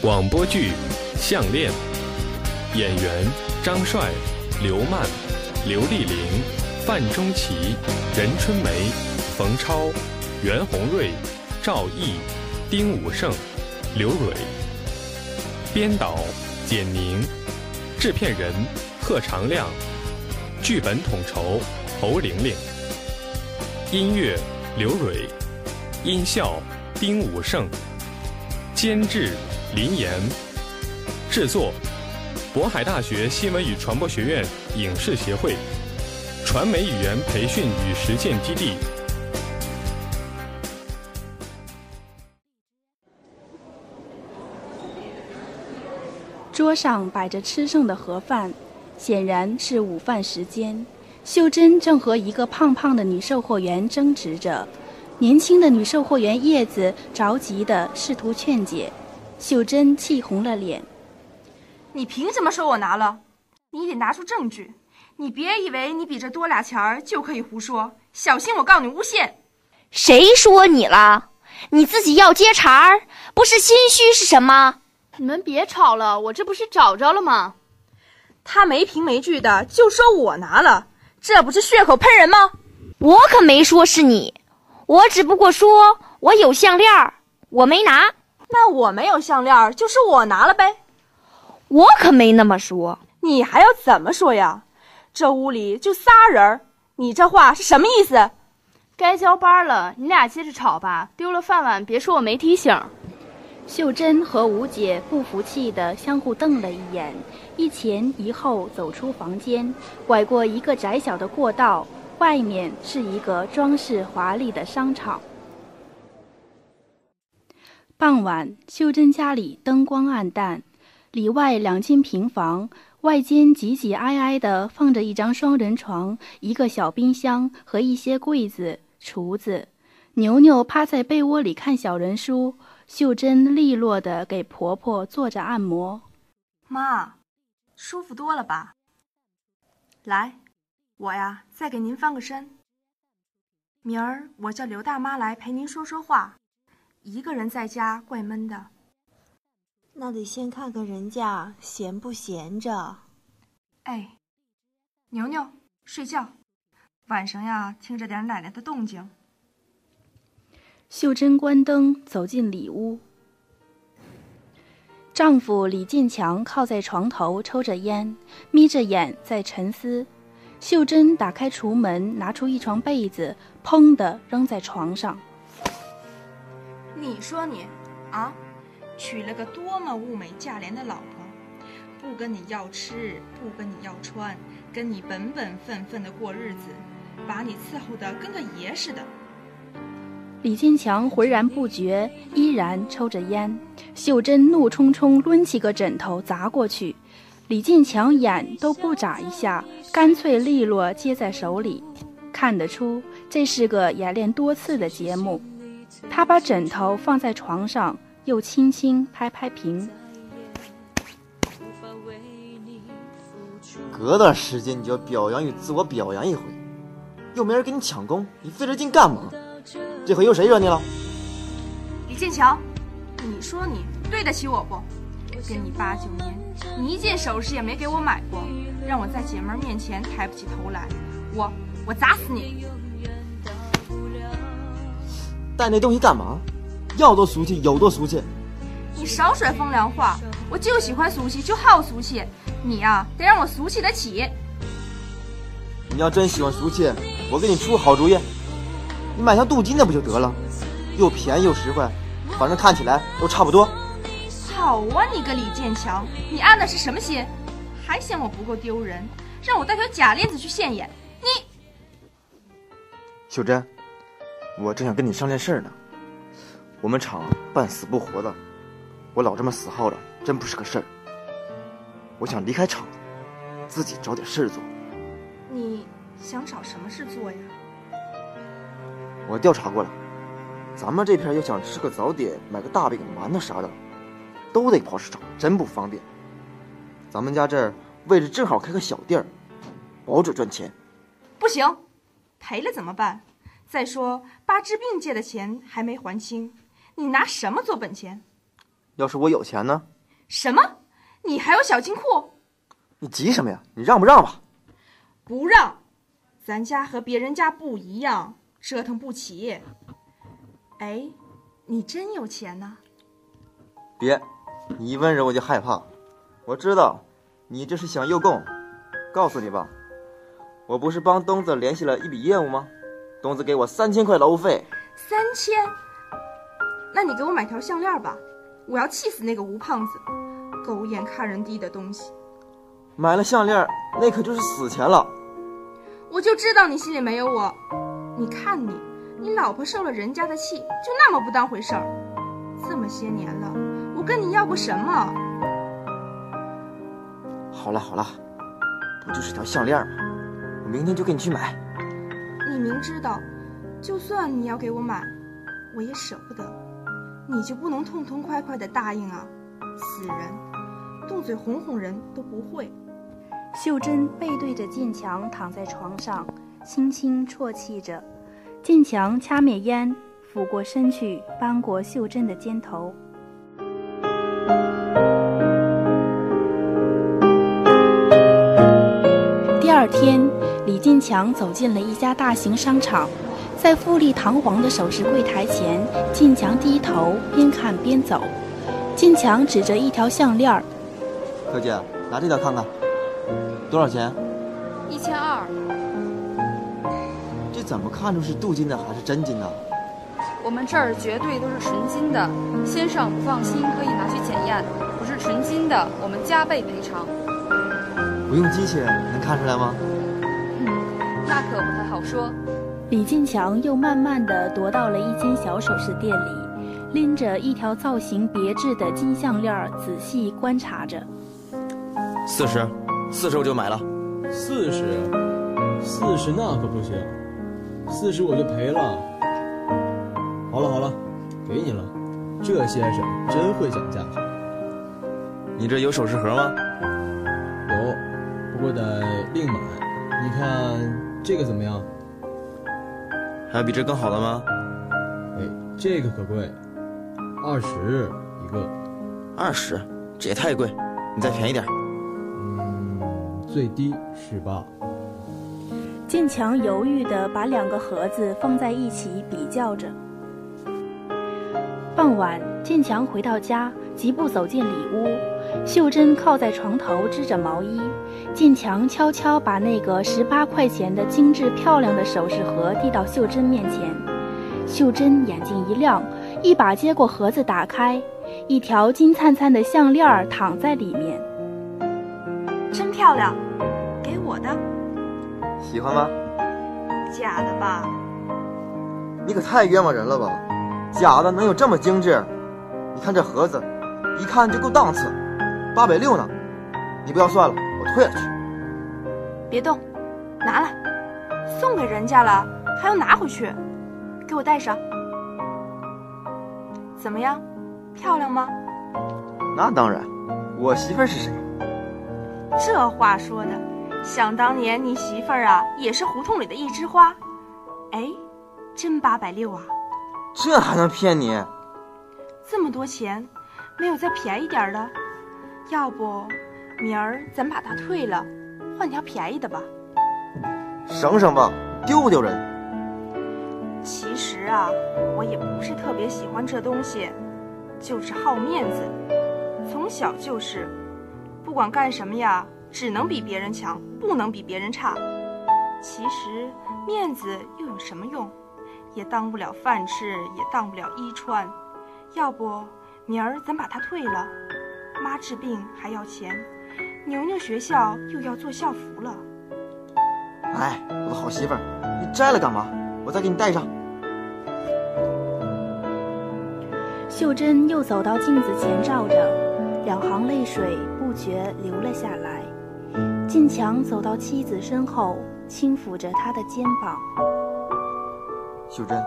广播剧《项链》，演员张帅、刘曼、刘丽玲、范中奇、任春梅、冯超、袁宏瑞、赵毅、丁武胜、刘蕊。编导简宁，制片人贺长亮，剧本统筹侯玲玲。音乐刘蕊，音效丁武胜，监制林岩，制作渤海大学新闻与传播学院影视协会，传媒语言培训与实践基地。桌上摆着吃剩的盒饭，显然是午饭时间。秀珍正和一个胖胖的女售货员争执着，年轻的女售货员叶子着急地试图劝解，秀珍气红了脸。你凭什么说我拿了？你得拿出证据！你别以为你比这多俩钱儿就可以胡说，小心我告你诬陷！谁说你了？你自己要接茬儿，不是心虚是什么？你们别吵了，我这不是找着了吗？他没凭没据的就说我拿了。这不是血口喷人吗？我可没说是你，我只不过说我有项链我没拿。那我没有项链就是我拿了呗。我可没那么说。你还要怎么说呀？这屋里就仨人你这话是什么意思？该交班了，你俩接着吵吧。丢了饭碗，别说我没提醒。秀珍和吴姐不服气地相互瞪了一眼。一前一后走出房间，拐过一个窄小的过道，外面是一个装饰华丽的商场。傍晚，秀珍家里灯光暗淡，里外两间平房，外间挤挤挨挨的放着一张双人床、一个小冰箱和一些柜子、橱子。牛牛趴在被窝里看小人书，秀珍利落地给婆婆做着按摩。妈。舒服多了吧？来，我呀，再给您翻个身。明儿我叫刘大妈来陪您说说话，一个人在家怪闷的。那得先看看人家闲不闲着。哎，牛牛，睡觉，晚上呀，听着点奶奶的动静。秀珍关灯走进里屋。丈夫李建强靠在床头抽着烟，眯着眼在沉思。秀珍打开橱门，拿出一床被子，砰的扔在床上。你说你，啊，娶了个多么物美价廉的老婆，不跟你要吃，不跟你要穿，跟你本本分分的过日子，把你伺候的跟个爷似的。李建强浑然不觉，依然抽着烟。秀珍怒冲冲抡起个枕头砸过去，李建强眼都不眨一下，干脆利落接在手里。看得出这是个演练多次的节目。他把枕头放在床上，又轻轻拍拍屏。隔段时间你就要表扬与自我表扬一回，又没人给你抢功，你费这劲干嘛？这回又谁惹你了？李建强，你说你对得起我不？跟你八九年，你一件首饰也没给我买过，让我在姐们面前抬不起头来，我我砸死你！带那东西干嘛？要多俗气有多俗气！你少甩风凉话，我就喜欢俗气，就好俗气。你呀，得让我俗气得起。你要真喜欢俗气，我给你出个好主意。你买条镀金的不就得了，又便宜又实惠，反正看起来都差不多。好啊，你个李建强，你安的是什么心？还嫌我不够丢人，让我带条假链子去现眼？你，秀珍，我正想跟你商量事儿呢。我们厂半死不活的，我老这么死耗着，真不是个事儿。我想离开厂，自己找点事儿做。你想找什么事做呀？我调查过了，咱们这片要想吃个早点、买个大饼、馒头啥的，都得跑市场，真不方便。咱们家这儿位置正好，开个小店儿，保准赚钱。不行，赔了怎么办？再说八治病借的钱还没还清，你拿什么做本钱？要是我有钱呢？什么？你还有小金库？你急什么呀？你让不让吧？不让，咱家和别人家不一样，折腾不起。哎，你真有钱呢？别，你一温柔我就害怕。我知道，你这是想诱供。告诉你吧，我不是帮东子联系了一笔业务吗？东子给我三千块劳务费。三千？那你给我买条项链吧，我要气死那个吴胖子，狗眼看人低的东西。买了项链，那可就是死钱了。我就知道你心里没有我。你看你，你老婆受了人家的气，就那么不当回事儿。这么些年了，我跟你要过什么？好了好了，不就是条项链吗？我明天就给你去买。你明知道，就算你要给我买，我也舍不得。你就不能痛痛快快的答应啊？死人，动嘴哄哄人都不会。秀珍背对着建强躺在床上，轻轻啜泣着。建强掐灭烟，俯过身去，扳过秀珍的肩头。第二天，李进强走进了一家大型商场，在富丽堂皇的首饰柜台前，进强低头边看边走。进强指着一条项链儿：“柯姐，拿这条看看。”多少钱？一千二。这怎么看出是镀金的还是真金的？我们这儿绝对都是纯金的，先生不放心可以拿去检验。不是纯金的，我们加倍赔偿。不用机器能看出来吗？嗯，那可不太好说。李进强又慢慢的踱到了一间小首饰店里，拎着一条造型别致的金项链，仔细观察着。四十。四十我就买了，四十，四十那可不行，四十我就赔了。好了好了，给你了，这先生真会讲价钱。你这有首饰盒吗？有，不过得另买。你看这个怎么样？还有比这更好的吗？哎，这个可贵，二十一个。二十，这也太贵，你再便宜点。嗯最低十八。建强犹豫地把两个盒子放在一起比较着。傍晚，建强回到家，疾步走进里屋。秀珍靠在床头织着毛衣。建强悄悄把那个十八块钱的精致漂亮的首饰盒递到秀珍面前。秀珍眼睛一亮，一把接过盒子，打开，一条金灿灿的项链躺在里面。真漂亮。给我的，喜欢吗？假的吧？你可太冤枉人了吧！假的能有这么精致？你看这盒子，一看就够档次，八百六呢。你不要算了，我退了去。别动，拿来，送给人家了还要拿回去，给我戴上。怎么样，漂亮吗？那当然，我媳妇儿是谁？这话说的。想当年，你媳妇儿啊，也是胡同里的一枝花。哎，真八百六啊！这还能骗你？这么多钱，没有再便宜点的？要不，明儿咱把它退了，换条便宜的吧。省省吧，丢不丢人？其实啊，我也不是特别喜欢这东西，就是好面子。从小就是，不管干什么呀。只能比别人强，不能比别人差。其实面子又有什么用？也当不了饭吃，也当不了衣穿。要不明儿咱把它退了，妈治病还要钱，牛牛学校又要做校服了。哎，我的好媳妇儿，你摘了干嘛？我再给你戴上。秀珍又走到镜子前照着，两行泪水不觉流了下来。晋强走到妻子身后，轻抚着她的肩膀。秀珍，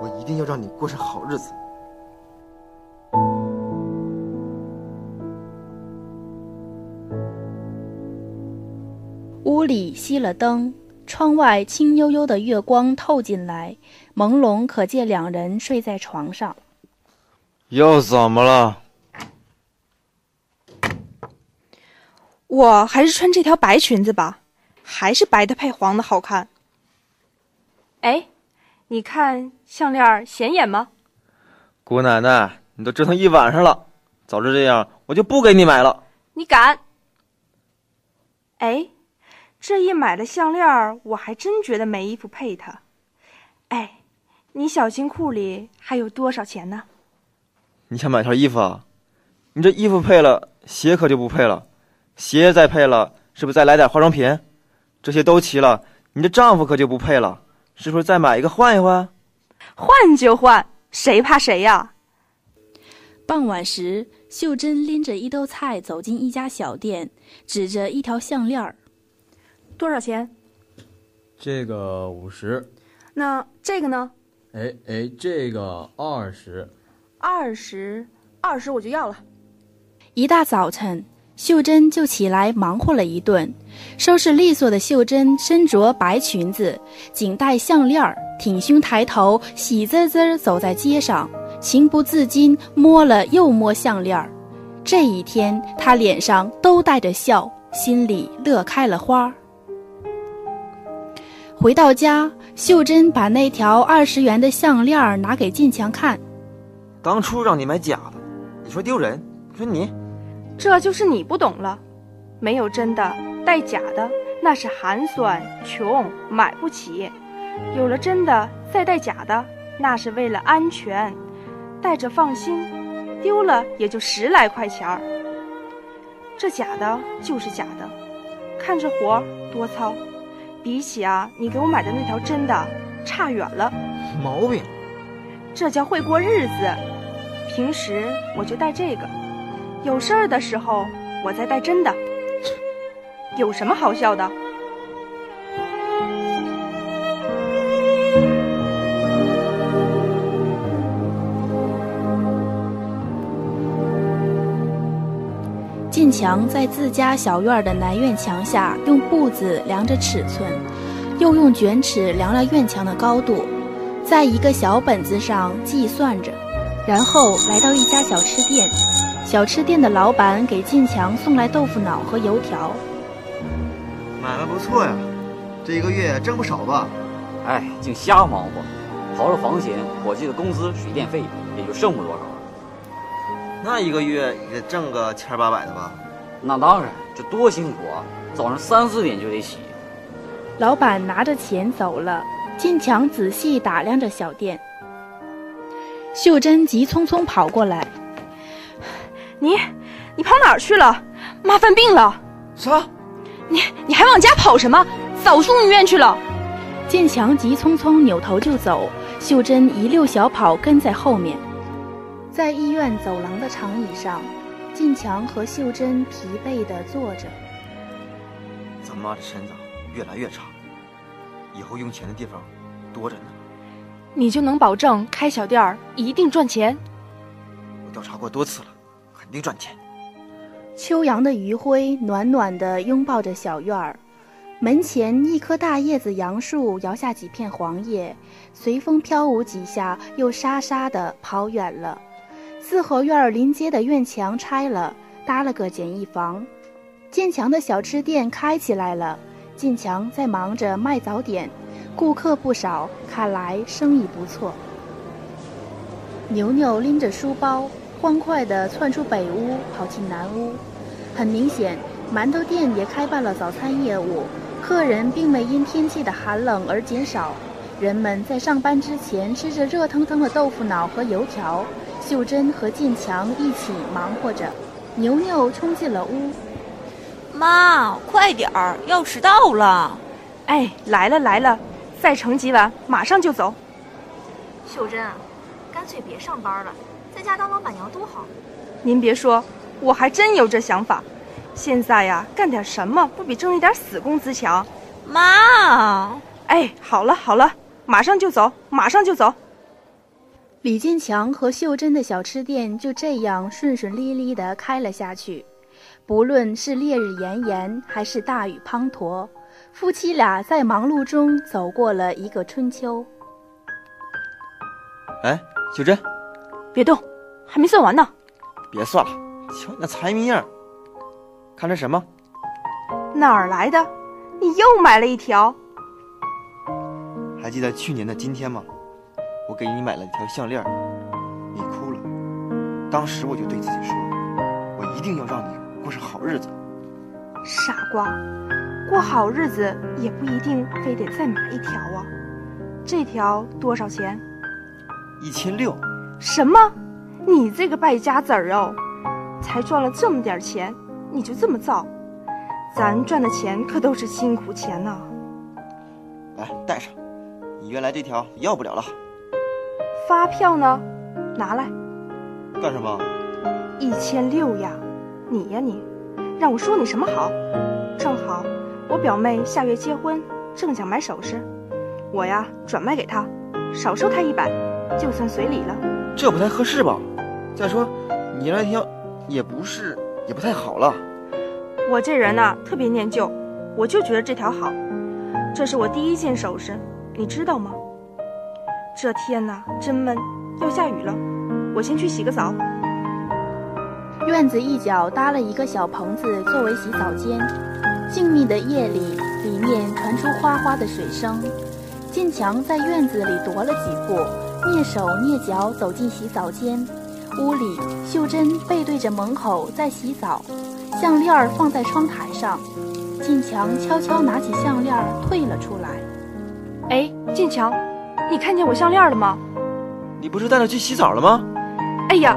我一定要让你过上好日子。屋里熄了灯，窗外青幽幽的月光透进来，朦胧可见两人睡在床上。又怎么了？我还是穿这条白裙子吧，还是白的配黄的好看。哎，你看项链显眼吗？姑奶奶，你都折腾一晚上了，早知这样，我就不给你买了。你敢？哎，这一买了项链儿，我还真觉得没衣服配它。哎，你小金库里还有多少钱呢？你想买条衣服啊？你这衣服配了，鞋可就不配了。鞋再配了，是不是再来点化妆品？这些都齐了，你这丈夫可就不配了。是不是再买一个换一换？换就换，谁怕谁呀？傍晚时，秀珍拎着一兜菜走进一家小店，指着一条项链儿：“多少钱？”这个五十。那这个呢？哎哎，这个二十。二十，二十我就要了。一大早晨。秀珍就起来忙活了一顿，收拾利索的秀珍身着白裙子，颈戴项链儿，挺胸抬头，喜滋滋走在街上，情不自禁摸了又摸项链儿。这一天，她脸上都带着笑，心里乐开了花。回到家，秀珍把那条二十元的项链拿给进强看。当初让你买假的，你说丢人，你说你。这就是你不懂了，没有真的带假的，那是寒酸穷买不起；有了真的再带假的，那是为了安全，戴着放心。丢了也就十来块钱儿，这假的就是假的，看这活多糙，比起啊你给我买的那条真的差远了。毛病，这叫会过日子。平时我就戴这个。有事儿的时候，我再戴真的。有什么好笑的？强在自家小院的南院墙下用步子量着尺寸，又用卷尺量了院墙的高度，在一个小本子上计算着，然后来到一家小吃店。小吃店的老板给进强送来豆腐脑和油条。买卖不错呀，这一个月挣不少吧？哎，净瞎忙活，刨了房钱，伙计的工资、水电费也就剩不多少了。那一个月也挣个千八百的吧？那当然，这多辛苦啊！早上三四点就得起。老板拿着钱走了，进强仔细打量着小店。秀珍急匆匆跑过来。你，你跑哪儿去了？妈犯病了。啥？你你还往家跑什么？早送医院去了。建强急匆匆扭头就走，秀珍一溜小跑跟在后面。在医院走廊的长椅上，进强和秀珍疲惫地坐着。咱妈的身子越来越差，以后用钱的地方多着呢。你就能保证开小店儿一定赚钱？我调查过多次了。肯定赚钱。秋阳的余晖暖暖地拥抱着小院儿，门前一棵大叶子杨树摇下几片黄叶，随风飘舞几下，又沙沙地跑远了。四合院临街的院墙拆了，搭了个简易房。建强的小吃店开起来了，建强在忙着卖早点，顾客不少，看来生意不错。牛牛拎着书包。欢快地窜出北屋，跑进南屋。很明显，馒头店也开办了早餐业务，客人并没因天气的寒冷而减少。人们在上班之前吃着热腾腾的豆腐脑和油条。秀珍和建强一起忙活着。牛牛冲进了屋：“妈，快点儿，要迟到了！”“哎，来了来了，再盛几碗，马上就走。”秀珍啊，干脆别上班了。在家当老板娘多好，您别说，我还真有这想法。现在呀，干点什么不比挣一点死工资强？妈，哎，好了好了，马上就走，马上就走。李金强和秀珍的小吃店就这样顺顺利利地开了下去。不论是烈日炎炎，还是大雨滂沱，夫妻俩在忙碌中走过了一个春秋。哎，秀珍。别动，还没算完呢。别算了，瞧你那财迷样。看这什么？哪儿来的？你又买了一条？还记得去年的今天吗？我给你买了一条项链，你哭了。当时我就对自己说，我一定要让你过上好日子。傻瓜，过好日子也不一定非得再买一条啊。这条多少钱？一千六。什么？你这个败家子儿哦！才赚了这么点钱，你就这么造？咱赚的钱可都是辛苦钱呐。来，戴上。你原来这条要不了了。发票呢？拿来。干什么？一千六呀！你呀你，让我说你什么好？正好我表妹下月结婚，正想买首饰，我呀转卖给她，少收她一百，就算随礼了。这不太合适吧？再说，你那条也不是，也不太好了。我这人呐特别念旧，我就觉得这条好。这是我第一件首饰，你知道吗？这天呐真闷，要下雨了，我先去洗个澡。院子一角搭了一个小棚子作为洗澡间，静谧的夜里，里面传出哗哗的水声。晋强在院子里踱了几步，蹑手蹑脚走进洗澡间。屋里，秀珍背对着门口在洗澡，项链放在窗台上。晋强悄悄拿起项链退了出来。哎，晋强，你看见我项链了吗？你不是带她去洗澡了吗？哎呀！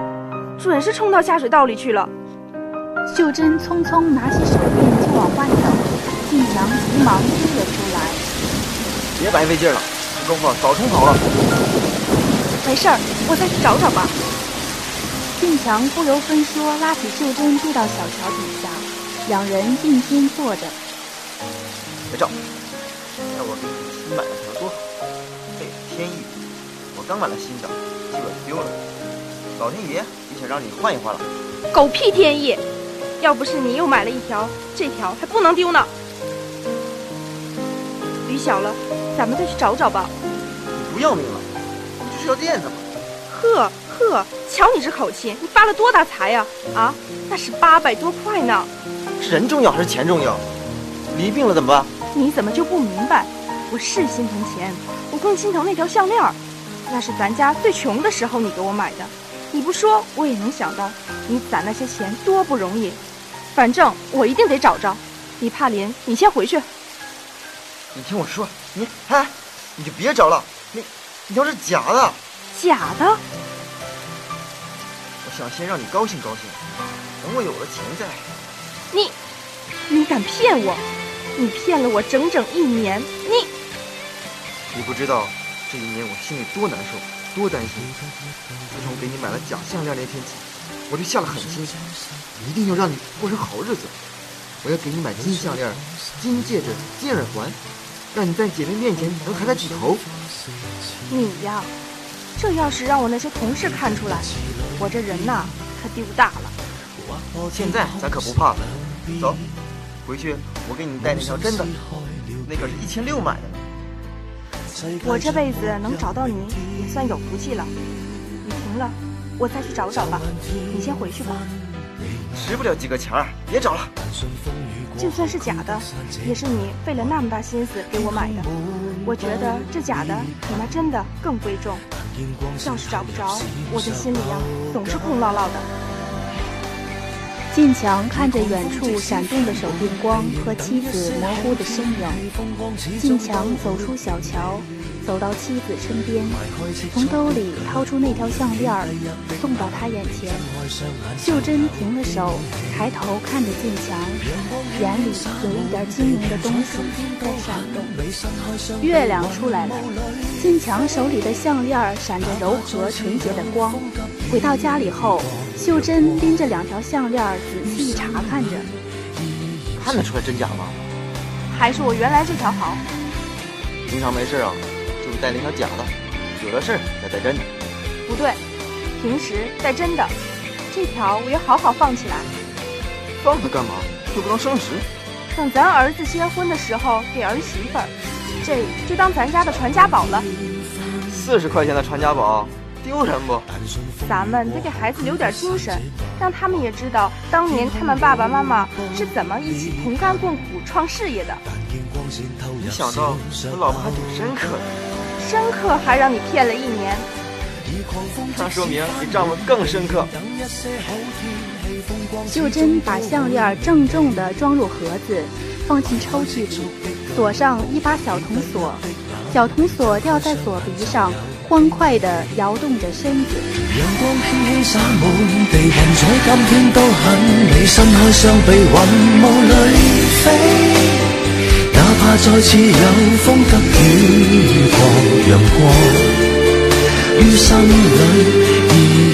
准是冲到下水道里去了。秀珍匆匆拿起手电就往外走，静强急忙追了出来。别白费劲了，这功夫早冲跑了。没事儿，我再去找找吧。静强不由分说拉起秀珍避到小桥底下，两人并肩坐着。别照，看我给你新买的条多好，配天意。我刚买了新的，结果丢了。老天爷也想让你换一换了，狗屁天意！要不是你又买了一条，这条还不能丢呢。雨小了，咱们再去找找吧。你不要命了？不就是要垫子吗？呵呵，瞧你这口气，你发了多大财呀？啊，那是八百多块呢。是人重要还是钱重要？离病了怎么办？你怎么就不明白？我是心疼钱，我更心疼那条项链那是咱家最穷的时候你给我买的。你不说，我也能想到，你攒那些钱多不容易。反正我一定得找着。你怕林，你先回去。你听我说，你哎，你就别找了。那那条是假的，假的，我想先让你高兴高兴，等我有了钱再。你，你敢骗我？你骗了我整整一年。你，你不知道这一年我心里多难受。多担心！自从给你买了假项链那天起，我就下了狠心，一定要让你过上好日子。我要给你买金项链、金戒指、金耳环，让你在姐妹面前能抬得起头。你呀，这要是让我那些同事看出来，我这人呐可丢大了。现在咱可不怕了，走，回去我给你带那条真的，那可是一千六买的。我这辈子能找到你也算有福气了。雨停了，我再去找找吧。你先回去吧。值不了几个钱儿，别找了。就算是假的，也是你费了那么大心思给我买的。我觉得这假的比那真的更贵重。要是找不着，我的心里呀总是空落落的。建强看着远处闪动的手电光和妻子模糊的身影，建强走出小桥，走到妻子身边，从兜里掏出那条项链送到她眼前。秀珍停了手，抬头看着建强，眼里有一点晶莹的东西在闪动。月亮出来了，建强手里的项链闪着柔和纯洁的光。回到家里后。秀珍拎着两条项链，仔细查看着。看得出来真假吗？还是我原来这条好。平常没事啊，就是戴那条假的；有了事再戴真的。不对，平时戴真的。这条我要好好放起来。放它干嘛？又不能生食。等咱儿子结婚的时候给儿媳妇儿，这就当咱家的传家宝了。四十块钱的传家宝，丢人不？咱们得给孩子留点精神，让他们也知道当年他们爸爸妈妈是怎么一起同甘共苦创事业的。没想到我老婆还挺深刻的，深刻还让你骗了一年，那说明你丈夫更深刻。秀珍把项链郑重地装入盒子，放进抽屉里，锁上一把小铜锁，小铜锁吊在锁鼻上，欢快地摇动着身子。阳光轻轻洒满地，云彩今天都很美，伸开双臂，云雾里飞，哪怕再次有风急雨狂，阳光于心里。